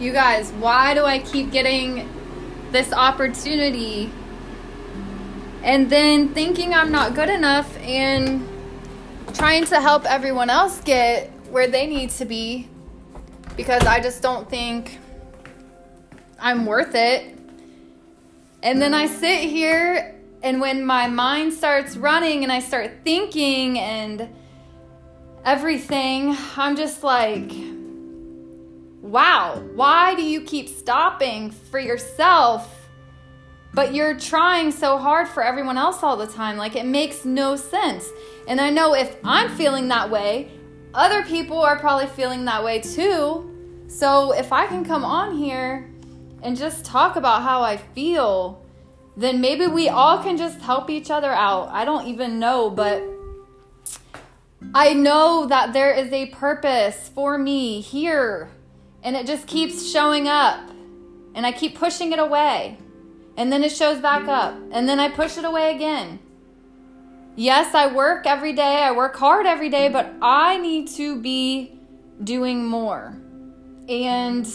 You guys, why do I keep getting this opportunity and then thinking I'm not good enough and trying to help everyone else get where they need to be because I just don't think I'm worth it. And then I sit here, and when my mind starts running and I start thinking and everything, I'm just like, wow, why do you keep stopping for yourself? But you're trying so hard for everyone else all the time. Like, it makes no sense. And I know if I'm feeling that way, other people are probably feeling that way too. So if I can come on here and just talk about how I feel, then maybe we all can just help each other out. I don't even know, but I know that there is a purpose for me here, and it just keeps showing up, and I keep pushing it away, and then it shows back up, and then I push it away again. Yes, I work every day, I work hard every day, but I need to be doing more. And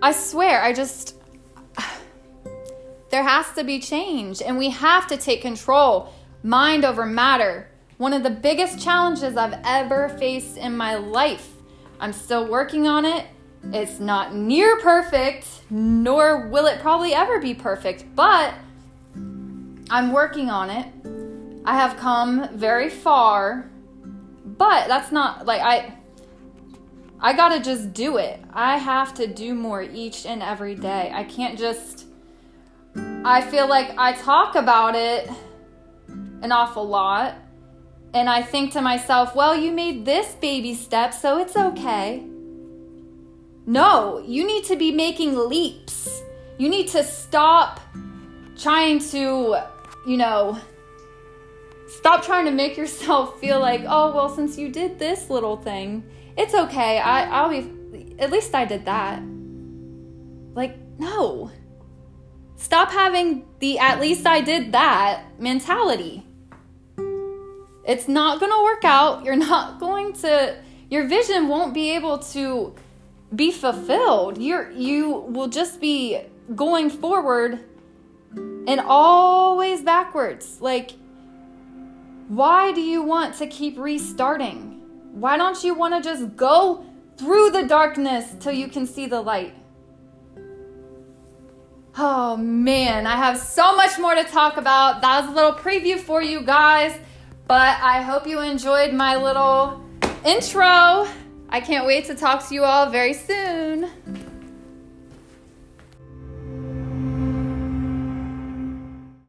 I swear, I just, there has to be change, and we have to take control, mind over matter. One of the biggest challenges I've ever faced in my life. I'm still working on it. It's not near perfect, nor will it probably ever be perfect, but I'm working on it. I have come very far, but that's not like I I got to just do it. I have to do more each and every day. I can't just I feel like I talk about it an awful lot and I think to myself, well, you made this baby step, so it's okay. No, you need to be making leaps. You need to stop trying to, you know, stop trying to make yourself feel like, oh, well, since you did this little thing, it's okay. I, I'll be, at least I did that. Like, no. Stop having the at least I did that mentality. It's not going to work out. You're not going to, your vision won't be able to be fulfilled. You're, you will just be going forward and always backwards. Like, why do you want to keep restarting? Why don't you want to just go through the darkness till you can see the light? Oh man, I have so much more to talk about. That was a little preview for you guys. But I hope you enjoyed my little intro. I can't wait to talk to you all very soon.